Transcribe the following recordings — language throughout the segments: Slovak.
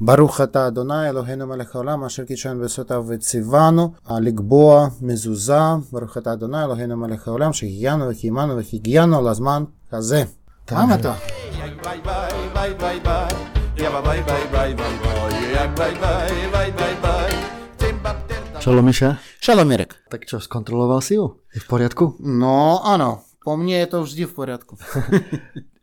ברוך אתה אדוני אלוהינו מלך העולם אשר קידשנו בסעותיו וציוונו לקבוע מזוזה ברוך אתה אדוני אלוהינו מלך העולם שהחיינו וקיימנו והגיענו לזמן כזה. מה אתה? Šalom Miša. Šalom Mirek. Tak čo, skontroloval si ju? Je v poriadku? No áno, po mne je to vždy v poriadku.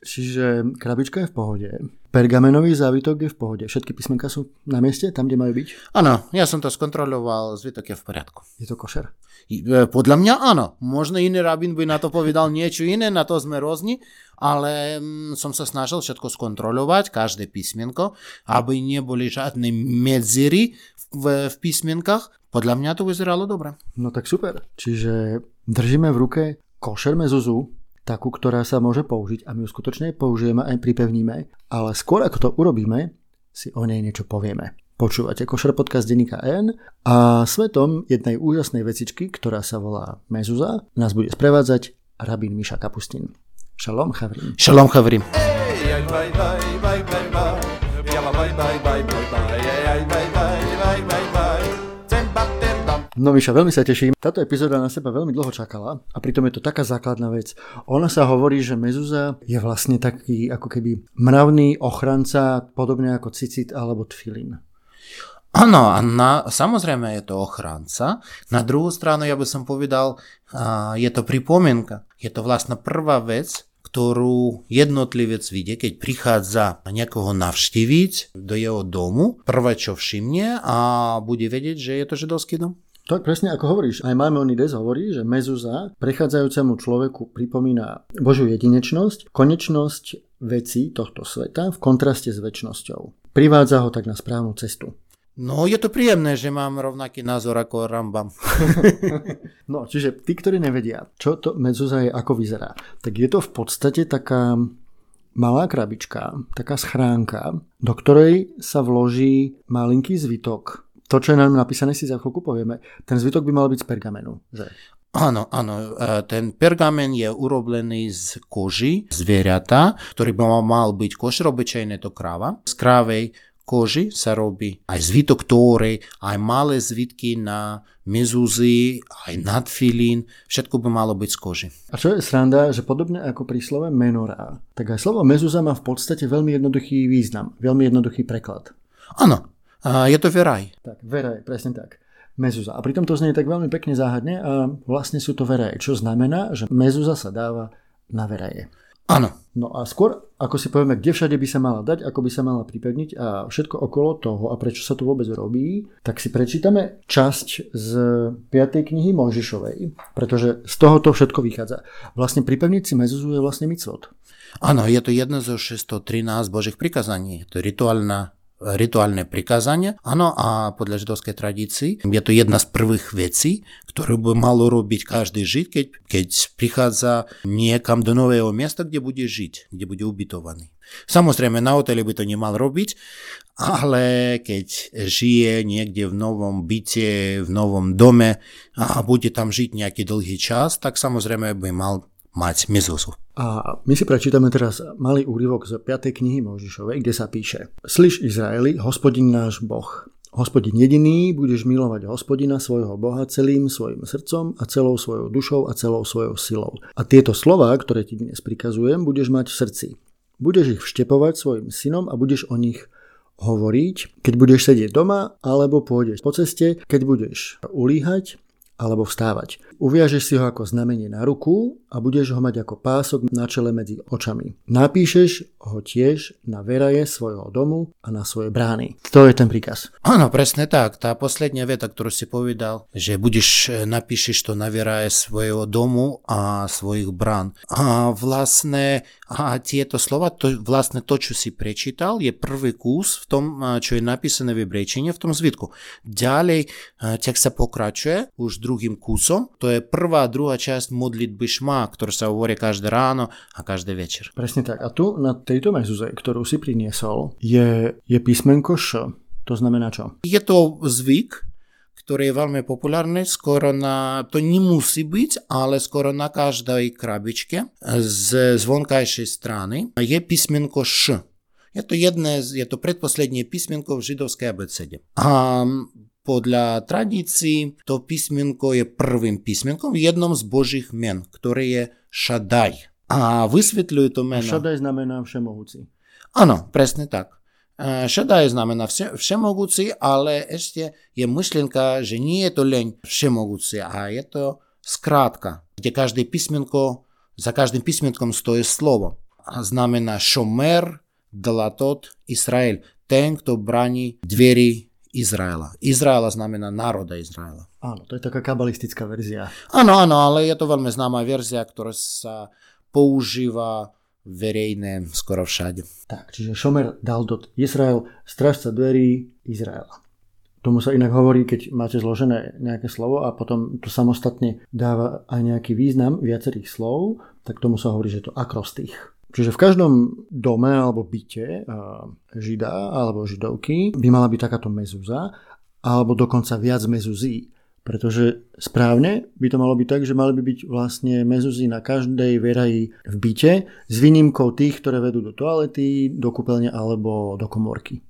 Čiže krabička je v pohode. Pergamenový závitok je v pohode. Všetky písmenka sú na mieste, tam, kde majú byť? Áno, ja som to skontroloval, zvytok je v poriadku. Je to košer? E, podľa mňa áno. Možno iný rabín by na to povedal niečo iné, na to sme rôzni, ale mm, som sa snažil všetko skontrolovať, každé písmenko, aby neboli žiadne medzery v, v písmenkách. Podľa mňa to vyzeralo dobre. No tak super. Čiže držíme v ruke košer mezuzu, takú, ktorá sa môže použiť a my ju skutočne použijeme aj pripevníme, ale skôr ako to urobíme, si o nej niečo povieme. Počúvate Košer podcast denníka N a svetom jednej úžasnej vecičky, ktorá sa volá Mezuza, nás bude sprevádzať rabín Miša Kapustin. Šalom Chavrim. Šalom Chavrim. No Miša, veľmi sa teším. Táto epizóda na seba veľmi dlho čakala a pritom je to taká základná vec. Ona sa hovorí, že mezuza je vlastne taký ako keby mravný ochranca, podobne ako cicit alebo tfilin. Áno, a samozrejme je to ochranca. Na druhú stranu ja by som povedal, a, je to pripomienka. Je to vlastne prvá vec, ktorú jednotlivec vidie, keď prichádza niekoho navštíviť do jeho domu, prvé čo všimne a bude vedieť, že je to židovský dom. Tak presne ako hovoríš, aj Maimonides hovorí, že mezuza prechádzajúcemu človeku pripomína Božiu jedinečnosť, konečnosť vecí tohto sveta v kontraste s väčšnosťou. Privádza ho tak na správnu cestu. No, je to príjemné, že mám rovnaký názor ako Rambam. no, čiže tí, ktorí nevedia, čo to mezuza je, ako vyzerá, tak je to v podstate taká malá krabička, taká schránka, do ktorej sa vloží malinký zvitok to, čo je nám napísané, si za chvíľku povieme. Ten zvytok by mal byť z pergamenu. Že? Áno, áno. E, ten pergamen je urobený z koži zvieratá, ktorý by mal byť košer, obyčajne to kráva. Z krávej koži sa robí aj zvitok tóry, aj malé zvitky na mezúzy, aj nadfilín, všetko by malo byť z koži. A čo je sranda, že podobne ako pri slove menorá, tak aj slovo mezúza má v podstate veľmi jednoduchý význam, veľmi jednoduchý preklad. Áno, a je to veraj. Tak, veraj, presne tak. Mezuza. A pritom to znie tak veľmi pekne záhadne a vlastne sú to veraje, čo znamená, že mezuza sa dáva na veraje. Áno. No a skôr, ako si povieme, kde všade by sa mala dať, ako by sa mala pripevniť a všetko okolo toho a prečo sa to vôbec robí, tak si prečítame časť z 5. knihy Mojžišovej, pretože z toho to všetko vychádza. Vlastne pripevniť si mezuzu je vlastne micvot. Áno, je to jedno zo 613 Božích prikazaní. To je rituálna rituálne prikázania. Áno, a podľa židovskej tradícii je to jedna z prvých vecí, ktorú by malo robiť každý žid, keď, keď prichádza niekam do nového miesta, kde bude žiť, kde bude ubytovaný. Samozrejme, na hoteli by to nemal robiť, ale keď žije niekde v novom byte, v novom dome a bude tam žiť nejaký dlhý čas, tak samozrejme by mal mať mezúzu. A my si prečítame teraz malý úryvok z 5. knihy Možišovej, kde sa píše Slyš Izraeli, hospodin náš Boh. Hospodin jediný, budeš milovať hospodina svojho Boha celým svojim srdcom a celou svojou dušou a celou svojou silou. A tieto slova, ktoré ti dnes prikazujem, budeš mať v srdci. Budeš ich vštepovať svojim synom a budeš o nich hovoriť, keď budeš sedieť doma alebo pôjdeš po ceste, keď budeš ulíhať alebo vstávať. Uviažeš si ho ako znamenie na ruku a budeš ho mať ako pások na čele medzi očami. Napíšeš ho tiež na veraje svojho domu a na svoje brány. To je ten príkaz. Áno, presne tak. Tá posledná veta, ktorú si povedal, že budeš, e, napíšeš to na veraje svojho domu a svojich brán. A vlastne a tieto slova, to, vlastne to, čo si prečítal, je prvý kus v tom, čo je napísané v hebrejčine, v tom zvitku. Ďalej text sa pokračuje už druhým kusom. To je prvá druhá časť modlitby šma, ktorá sa hovorí každé ráno a každý večer. Presne tak. A tu na tejto mezuze, ktorú si priniesol, je, je písmenko Š. To znamená čo? Je to zvyk, ktorý je veľmi populárny, skoro na, to nemusí byť, ale skoro na každej krabičke z zvonkajšej strany je písmenko Š. Je to jedné, je to predposlednie písmenko v židovskej abecede. A podľa tradícií to písmenko je prvým písmenkom v jednom z božích men, ktoré je Šadaj. A vysvetľuje to meno. Šadaj znamená všemohúci. Áno, presne tak. Šadaj znamená vše, všemohúci, ale ešte je myšlienka, že nie je to len všemohúci, a je to skrátka, kde každé písmenko, za každým písmenkom stojí slovo. Znamená šomer, dlatot, Izrael. Ten, kto bráni dveri Izraela. Izraela znamená národa Izraela. Áno, to je taká kabalistická verzia. Áno, áno, ale je to veľmi známa verzia, ktorá sa používa verejné skoro všade. Tak, čiže Šomer dal do Izrael, strážca dverí Izraela. Tomu sa inak hovorí, keď máte zložené nejaké slovo a potom to samostatne dáva aj nejaký význam viacerých slov, tak tomu sa hovorí, že to akrostých. Čiže v každom dome alebo byte žida alebo židovky by mala byť takáto mezúza alebo dokonca viac mezuzí. Pretože správne by to malo byť tak, že mali by byť vlastne mezuzí na každej veraji v byte s výnimkou tých, ktoré vedú do toalety, do kúpeľne alebo do komórky.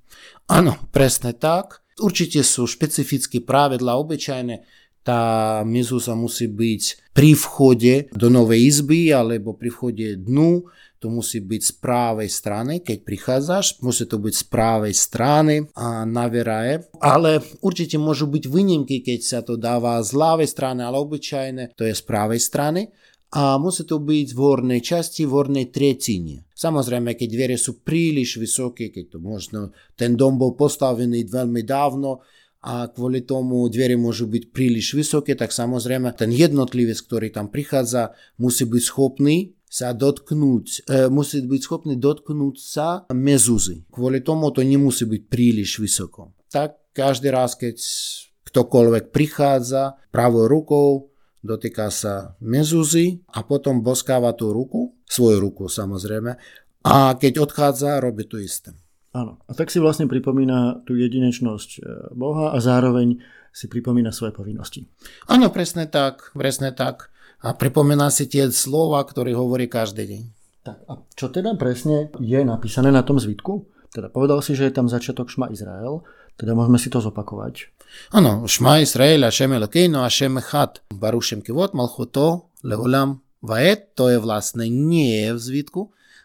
Áno, presne tak. Určite sú špecifické pravidla obyčajné. Tá mezúza musí byť pri vchode do novej izby alebo pri vchode dnu to musí byť z pravej strany, keď prichádzaš, musí to byť z pravej strany a na veraje. Ale určite môžu byť výnimky, keď sa to dáva z ľavej strany, ale obyčajne to je z pravej strany a musí to byť v hornej časti, v hornej tretine. Samozrejme, keď dvere sú príliš vysoké, keď to možno ten dom bol postavený veľmi dávno, a kvôli tomu dvere môžu byť príliš vysoké, tak samozrejme ten jednotlivec, ktorý tam prichádza, musí byť schopný sa dotknúť, e, musí byť schopný dotknúť sa mezúzy. Kvôli tomu to nemusí byť príliš vysoko. Tak každý raz, keď ktokoľvek prichádza pravou rukou, dotýka sa mezúzy a potom boskáva tú ruku, svoju ruku samozrejme, a keď odchádza, robí to isté. Áno. A tak si vlastne pripomína tú jedinečnosť e, Boha a zároveň si pripomína svoje povinnosti. Áno, presne tak, presne tak a pripomína si tie slova, ktoré hovorí každý deň. Tak a čo teda presne je napísané na tom zvitku? Teda povedal si, že je tam začiatok Šma Izrael, teda môžeme si to zopakovať. Áno, Šma Izrael, Hashem Elokeinu, Hashem Echad, Barušem Kivot, Malchuto, Leolam, Vaet, to je vlastne nie je v zvitku,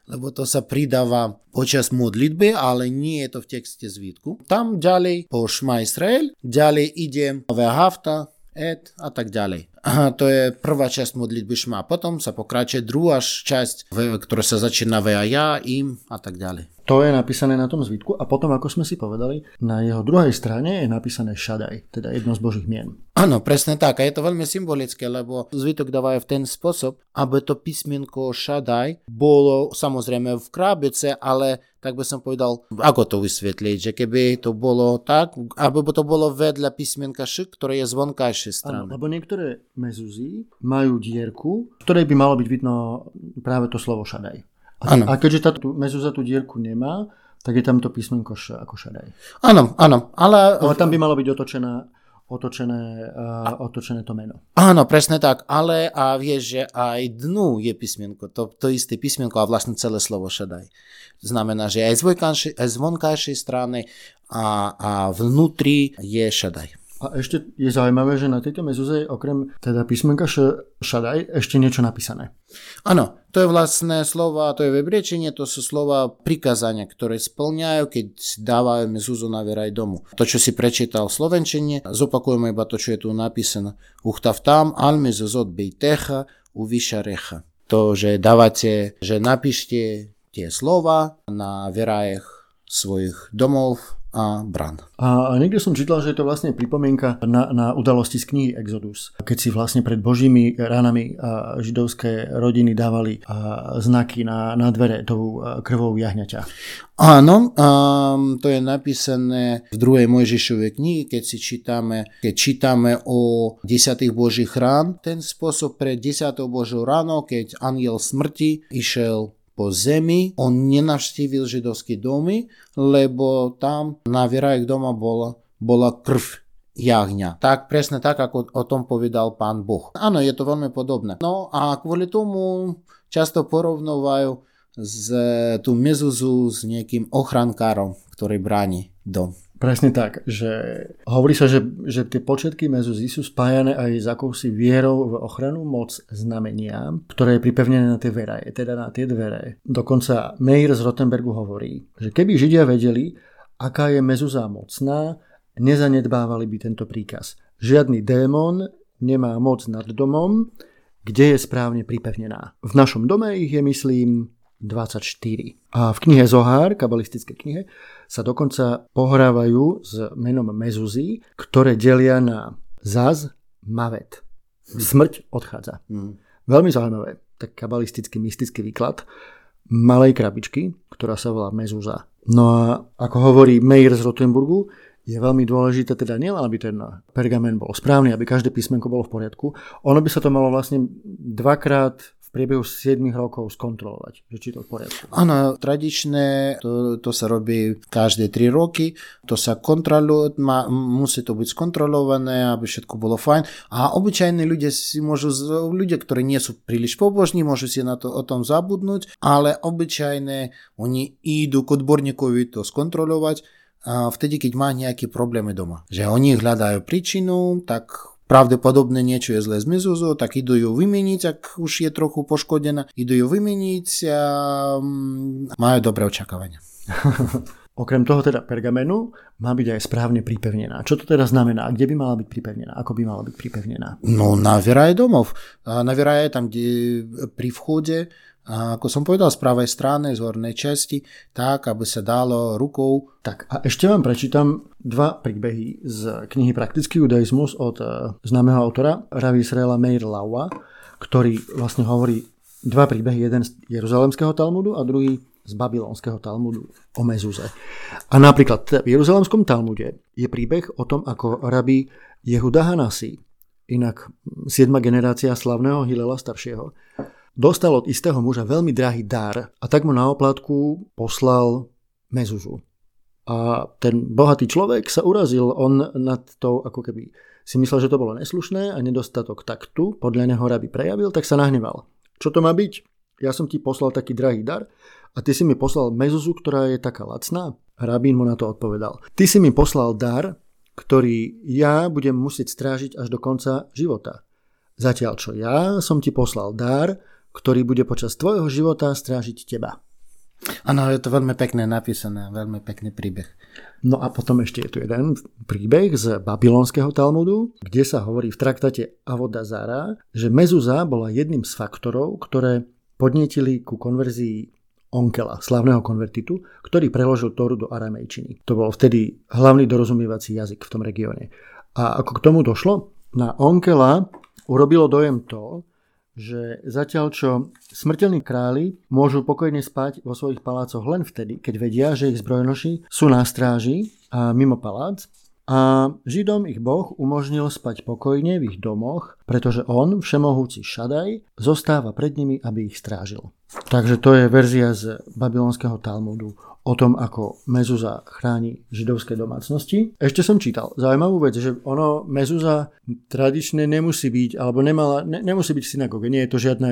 lebo to sa pridáva počas modlitby, ale nie je to v texte zvitku. Tam ďalej po Šma Izrael, ďalej ide Vehavta, Et a tak ďalej. To je prvá časť modlitby šma. Potom sa pokračuje druhá časť, ktorá sa začína ve a ja, im a tak ďalej. To je napísané na tom zvitku a potom, ako sme si povedali, na jeho druhej strane je napísané Šadaj, teda jedno z božích mien. Áno, presne tak. A je to veľmi symbolické, lebo zvitok dávajú v ten spôsob, aby to písmenko Šadaj bolo samozrejme v krábice, ale tak by som povedal, ako to vysvetliť, že keby to bolo tak, aby to bolo vedľa písmenka Š, ktoré je z vonkajšej strany. Áno, lebo niektoré mezuzí majú dierku, v ktorej by malo byť vidno práve to slovo Šadaj. A, a keďže tá mezúza tú dierku nemá, tak je tam to písmenko š, ako šadaj. Áno, áno. Ale... ale tam by malo byť otočená otočené, uh, otočené to meno. Áno, presne tak, ale a vieš, že aj dnu je písmenko, to, to isté písmenko a vlastne celé slovo šadaj. Znamená, že aj z vonkajšej strany a, a vnútri je šadaj. A ešte je zaujímavé, že na tejto mezuze okrem teda písmenka š, šadaj ešte niečo napísané. Áno, to je vlastné slova, to je vebriečenie, to sú slova prikazania, ktoré splňajú, keď dávajú mezuzu na veraj domu. To, čo si prečítal v slovenčine, zopakujeme iba to, čo je tu napísané. Uchtav tam, al mezuzot bejtecha, uvišarecha. To, že dávate, že napíšte tie slova na verajech svojich domov, a bran. A niekde som čítal, že je to vlastne pripomienka na, na udalosti z knihy Exodus, keď si vlastne pred božími ránami a židovské rodiny dávali znaky na, na dvere tou krvou jahňaťa. Áno, um, to je napísané v druhej Mojžišovej knihy, keď si čítame, keď čítame o desiatých božích rán. Ten spôsob pre desiatou božou ráno, keď aniel smrti išiel po zemi, on nenavštívil židovské domy, lebo tam na vierajek doma bola, bola krv jahňa. Tak presne tak, ako o tom povedal pán Boh. Áno, je to veľmi podobné. No a kvôli tomu často porovnovajú z tú mezuzu s nejakým ochrankárom, ktorý bráni dom. Presne tak, že hovorí sa, že, že tie počiatky mezuzy sú spájane aj s akousi vierou v ochranu moc znamenia, ktoré je pripevnené na tie veraje, teda na tie dvere. Dokonca Meir z Rottenbergu hovorí, že keby Židia vedeli, aká je mezuza mocná, nezanedbávali by tento príkaz. Žiadny démon nemá moc nad domom, kde je správne pripevnená. V našom dome ich je, myslím, 24. A v knihe Zohár, kabalistickej knihe, sa dokonca pohrávajú s menom Mezuzy, ktoré delia na Zaz, Mavet. Smrť odchádza. Mm. Veľmi zaujímavé. Tak kabalistický, mystický výklad malej krabičky, ktorá sa volá Mezuza. No a ako hovorí Meir z Rotenburgu, je veľmi dôležité teda nielen, aby ten pergamen bol správny, aby každé písmenko bolo v poriadku, ono by sa to malo vlastne dvakrát priebehu 7 rokov skontrolovať, že či to v poriadku. Áno, tradičné, to, to sa robí každé 3 roky, to sa kontroluje, má, musí to byť skontrolované, aby všetko bolo fajn. A obyčajní ľudia si môžu, ľudia, ktorí nie sú príliš pobožní, môžu si na to o tom zabudnúť, ale obyčajné, oni idú k odborníkovi to skontrolovať, a vtedy, keď má nejaké problémy doma. Že oni hľadajú príčinu, tak pravdepodobne niečo je zlé z mezuzou, tak idú ju vymeniť, ak už je trochu poškodená, idú ju vymeniť a mm, majú dobré očakávania. Okrem toho teda pergamenu má byť aj správne pripevnená. Čo to teda znamená? Kde by mala byť pripevnená? Ako by mala byť pripevnená? No na veraje domov. Na veraje tam, kde pri vchode a ako som povedal, z pravej strany, z hornej časti, tak, aby sa dalo rukou. Tak a ešte vám prečítam dva príbehy z knihy Praktický judaizmus od uh, známeho autora Ravi Srela Meir Laua, ktorý vlastne hovorí dva príbehy, jeden z Jeruzalemského Talmudu a druhý z Babylonského Talmudu o Mezuze. A napríklad v Jeruzalemskom Talmude je príbeh o tom, ako rabi Jehuda Hanasi, inak 7. generácia slavného Hilela staršieho, dostal od istého muža veľmi drahý dar a tak mu na oplatku poslal mezuzu. A ten bohatý človek sa urazil, on nad tou ako keby si myslel, že to bolo neslušné a nedostatok taktu podľa neho rabi prejavil, tak sa nahneval. Čo to má byť? Ja som ti poslal taký drahý dar a ty si mi poslal mezuzu, ktorá je taká lacná? Rabín mu na to odpovedal. Ty si mi poslal dar, ktorý ja budem musieť strážiť až do konca života. Zatiaľ čo ja som ti poslal dar, ktorý bude počas tvojho života strážiť teba. Áno, je to veľmi pekne napísané, veľmi pekný príbeh. No a potom ešte je tu jeden príbeh z babylonského Talmudu, kde sa hovorí v traktate Avoda Zara, že Mezuza bola jedným z faktorov, ktoré podnietili ku konverzii Onkela, slavného konvertitu, ktorý preložil Toru do aramejčiny. To bol vtedy hlavný dorozumievací jazyk v tom regióne. A ako k tomu došlo? Na Onkela urobilo dojem to, že zatiaľ čo smrteľní králi môžu pokojne spať vo svojich palácoch len vtedy, keď vedia, že ich zbrojnoši sú na stráži a mimo palác, a Židom ich Boh umožnil spať pokojne v ich domoch, pretože on, všemohúci Šadaj, zostáva pred nimi, aby ich strážil. Takže to je verzia z babylonského Talmudu o tom, ako Mezuza chráni židovské domácnosti. Ešte som čítal zaujímavú vec, že ono Mezuza tradične nemusí byť, alebo nemala, ne, nemusí byť v synagóge, nie je to žiadne,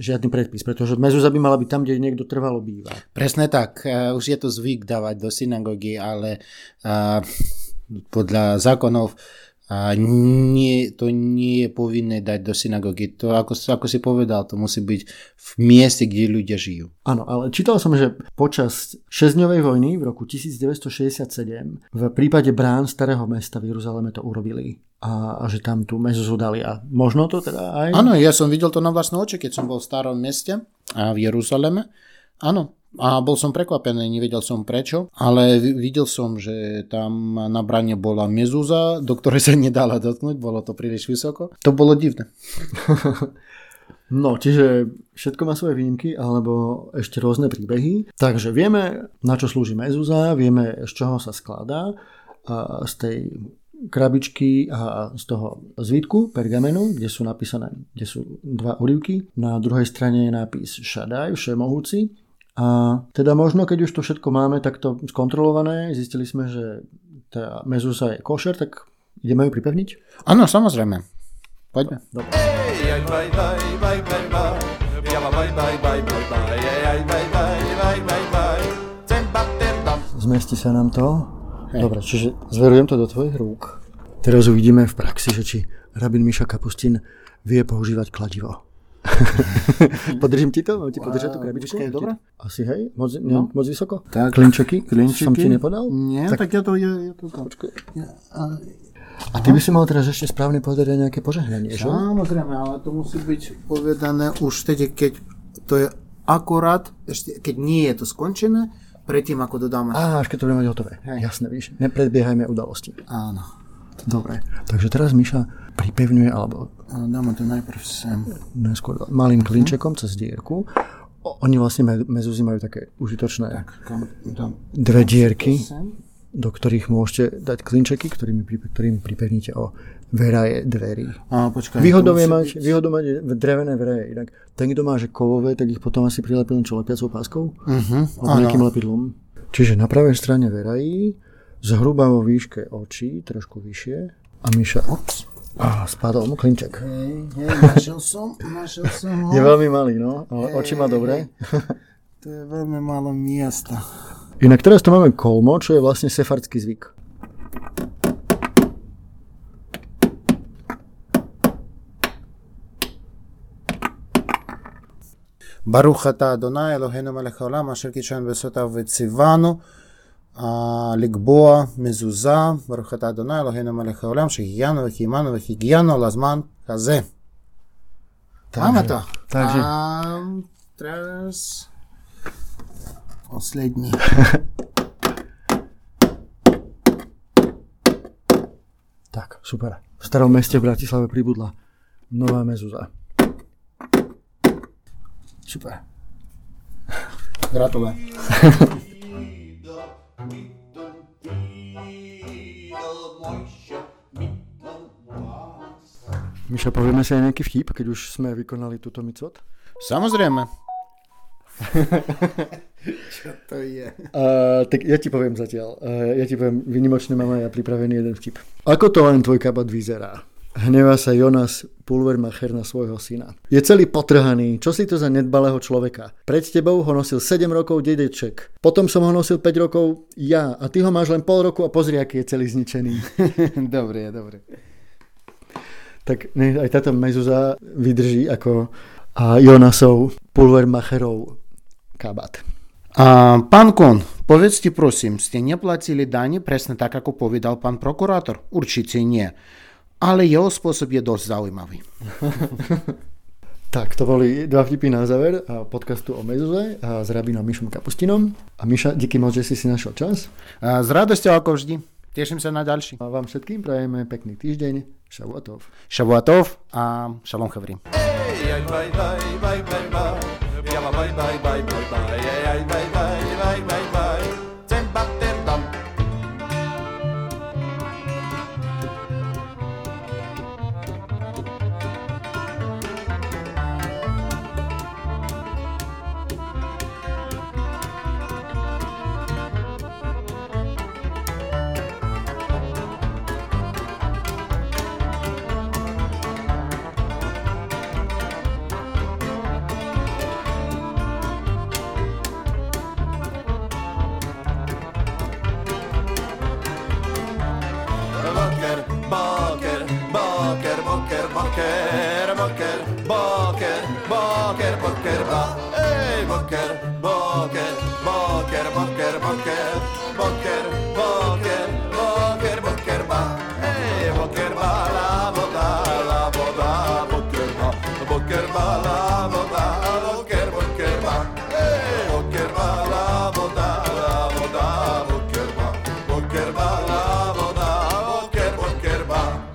žiadny predpis, pretože Mezuza by mala byť tam, kde niekto trvalo býva. Presne tak, uh, už je to zvyk dávať do synagógy, ale uh, podľa zákonov a nie, to nie je povinné dať do synagógy. To, ako, ako si povedal, to musí byť v mieste, kde ľudia žijú. Áno, ale čítal som, že počas šesťdňovej vojny v roku 1967 v prípade brán starého mesta v Jeruzaleme to urobili. A, a že tam tú mezu dali. A možno to teda aj... Áno, ja som videl to na vlastné oči, keď som bol v starom meste a v Jeruzaleme. Áno, a bol som prekvapený, nevedel som prečo, ale videl som, že tam na brane bola mezúza, do ktorej sa nedala dotknúť, bolo to príliš vysoko. To bolo divné. No, čiže všetko má svoje výnimky, alebo ešte rôzne príbehy. Takže vieme, na čo slúži mezúza, vieme, z čoho sa skladá, z tej krabičky a z toho zvítku pergamenu, kde sú napísané, kde sú dva úryvky. Na druhej strane je nápis Šadaj, všemohúci, a teda možno, keď už to všetko máme takto skontrolované, zistili sme, že tá mezusa je košer, tak ideme ju pripevniť? Áno, samozrejme. Poďme. Dobre. Zmesti sa nám to. Hej. Dobre, čiže zverujem to do tvojich rúk. Teraz uvidíme v praxi, že či rabin Miša Kapustin vie používať kladivo. Podržím ti to? Mám ti podržať tú krabičku? Počkej, dobre. Asi hej? Moc, ne, no. moc vysoko? Tak. Klinčeky? Klinčeky? Som ti nepodal? Nie, tak, tak ja to... Ja, ja to Počkej. Ja, a... a ty by si mal teraz ešte správne povedať aj nejaké požehnanie, že? Samozrejme, ale to musí byť povedané už vtedy, keď to je akurát, ešte, keď nie je to skončené, predtým ako dodáme. Á, až keď to budeme mať hotové. Hej. Jasné, víš. Nepredbiehajme udalosti. Áno. Dobre. Takže teraz Miša pripevňuje, alebo... Dáme to najprv sem. Neskôr malým klinčekom cez dierku. Oni vlastne mezúzy majú také užitočné tak, kam, tam, dve dierky, do ktorých môžete dať klinčeky, ktorými, ktorými pripevníte o veraje dverí. A, počkaj, výhodou, je mať, výhodou mať drevené veraje. Inak ten, kto má že kovové, tak ich potom asi prilepil čo lepiacou páskou uh-huh, alebo nejakým lepidlom. Čiže na pravej strane verají, zhruba vo výške očí, trošku vyššie. A Miša... Ups. A spadol mu klinček. Hej, hej, našiel som, našiel som ho. Je veľmi malý, no, ale hej, oči má dobre. To je veľmi málo miesta. Inak teraz tu máme kolmo, čo je vlastne sefardský zvyk. ברוך אתה אדוני אלוהינו מלך העולם אשר קידשנו בסותיו וציוונו לקבוע מזוזה ברוך אתה אדוני אלוהינו מלך העולם שהחיינו וקיימנו והגיענו לזמן הזה. Máme to. Takže... A teraz poslední. tak, super. V starom meste v Bratislave pribudla nová mezúza. Super. Gratulujem. Miša, povieme si aj nejaký vtip, keď už sme vykonali túto micot? Samozrejme. Čo to je? Uh, tak ja ti poviem zatiaľ. Uh, ja ti poviem, vynimočne mám aj ja pripravený jeden vtip. Ako to len tvoj kabát vyzerá? Hnevá sa Jonas Pulvermacher na svojho syna. Je celý potrhaný. Čo si to za nedbalého človeka? Pred tebou ho nosil 7 rokov dedeček. Potom som ho nosil 5 rokov ja. A ty ho máš len pol roku a pozri, aký je celý zničený. dobre, dobre. Tak aj táto mezuza vydrží ako Jonasov Pulvermacherov kabát. A, pán Kon, povedzte prosím, ste neplatili dani presne tak, ako povedal pán prokurátor? Určite nie ale jeho spôsob je dosť zaujímavý. tak, to boli dva vtipy na záver podcastu o Mezuze a s rabinom Mišom Kapustinom. A Miša, díky moc, že si si našiel čas. A s radosťou ako vždy. Teším sa na ďalší. A vám všetkým prajeme pekný týždeň. Šavuatov. Šavuatov a šalom chavrim. Hey, bye, bye, bye, bye, bye. bye, bye, bye, bye, bye, bye, bye, boker, boker.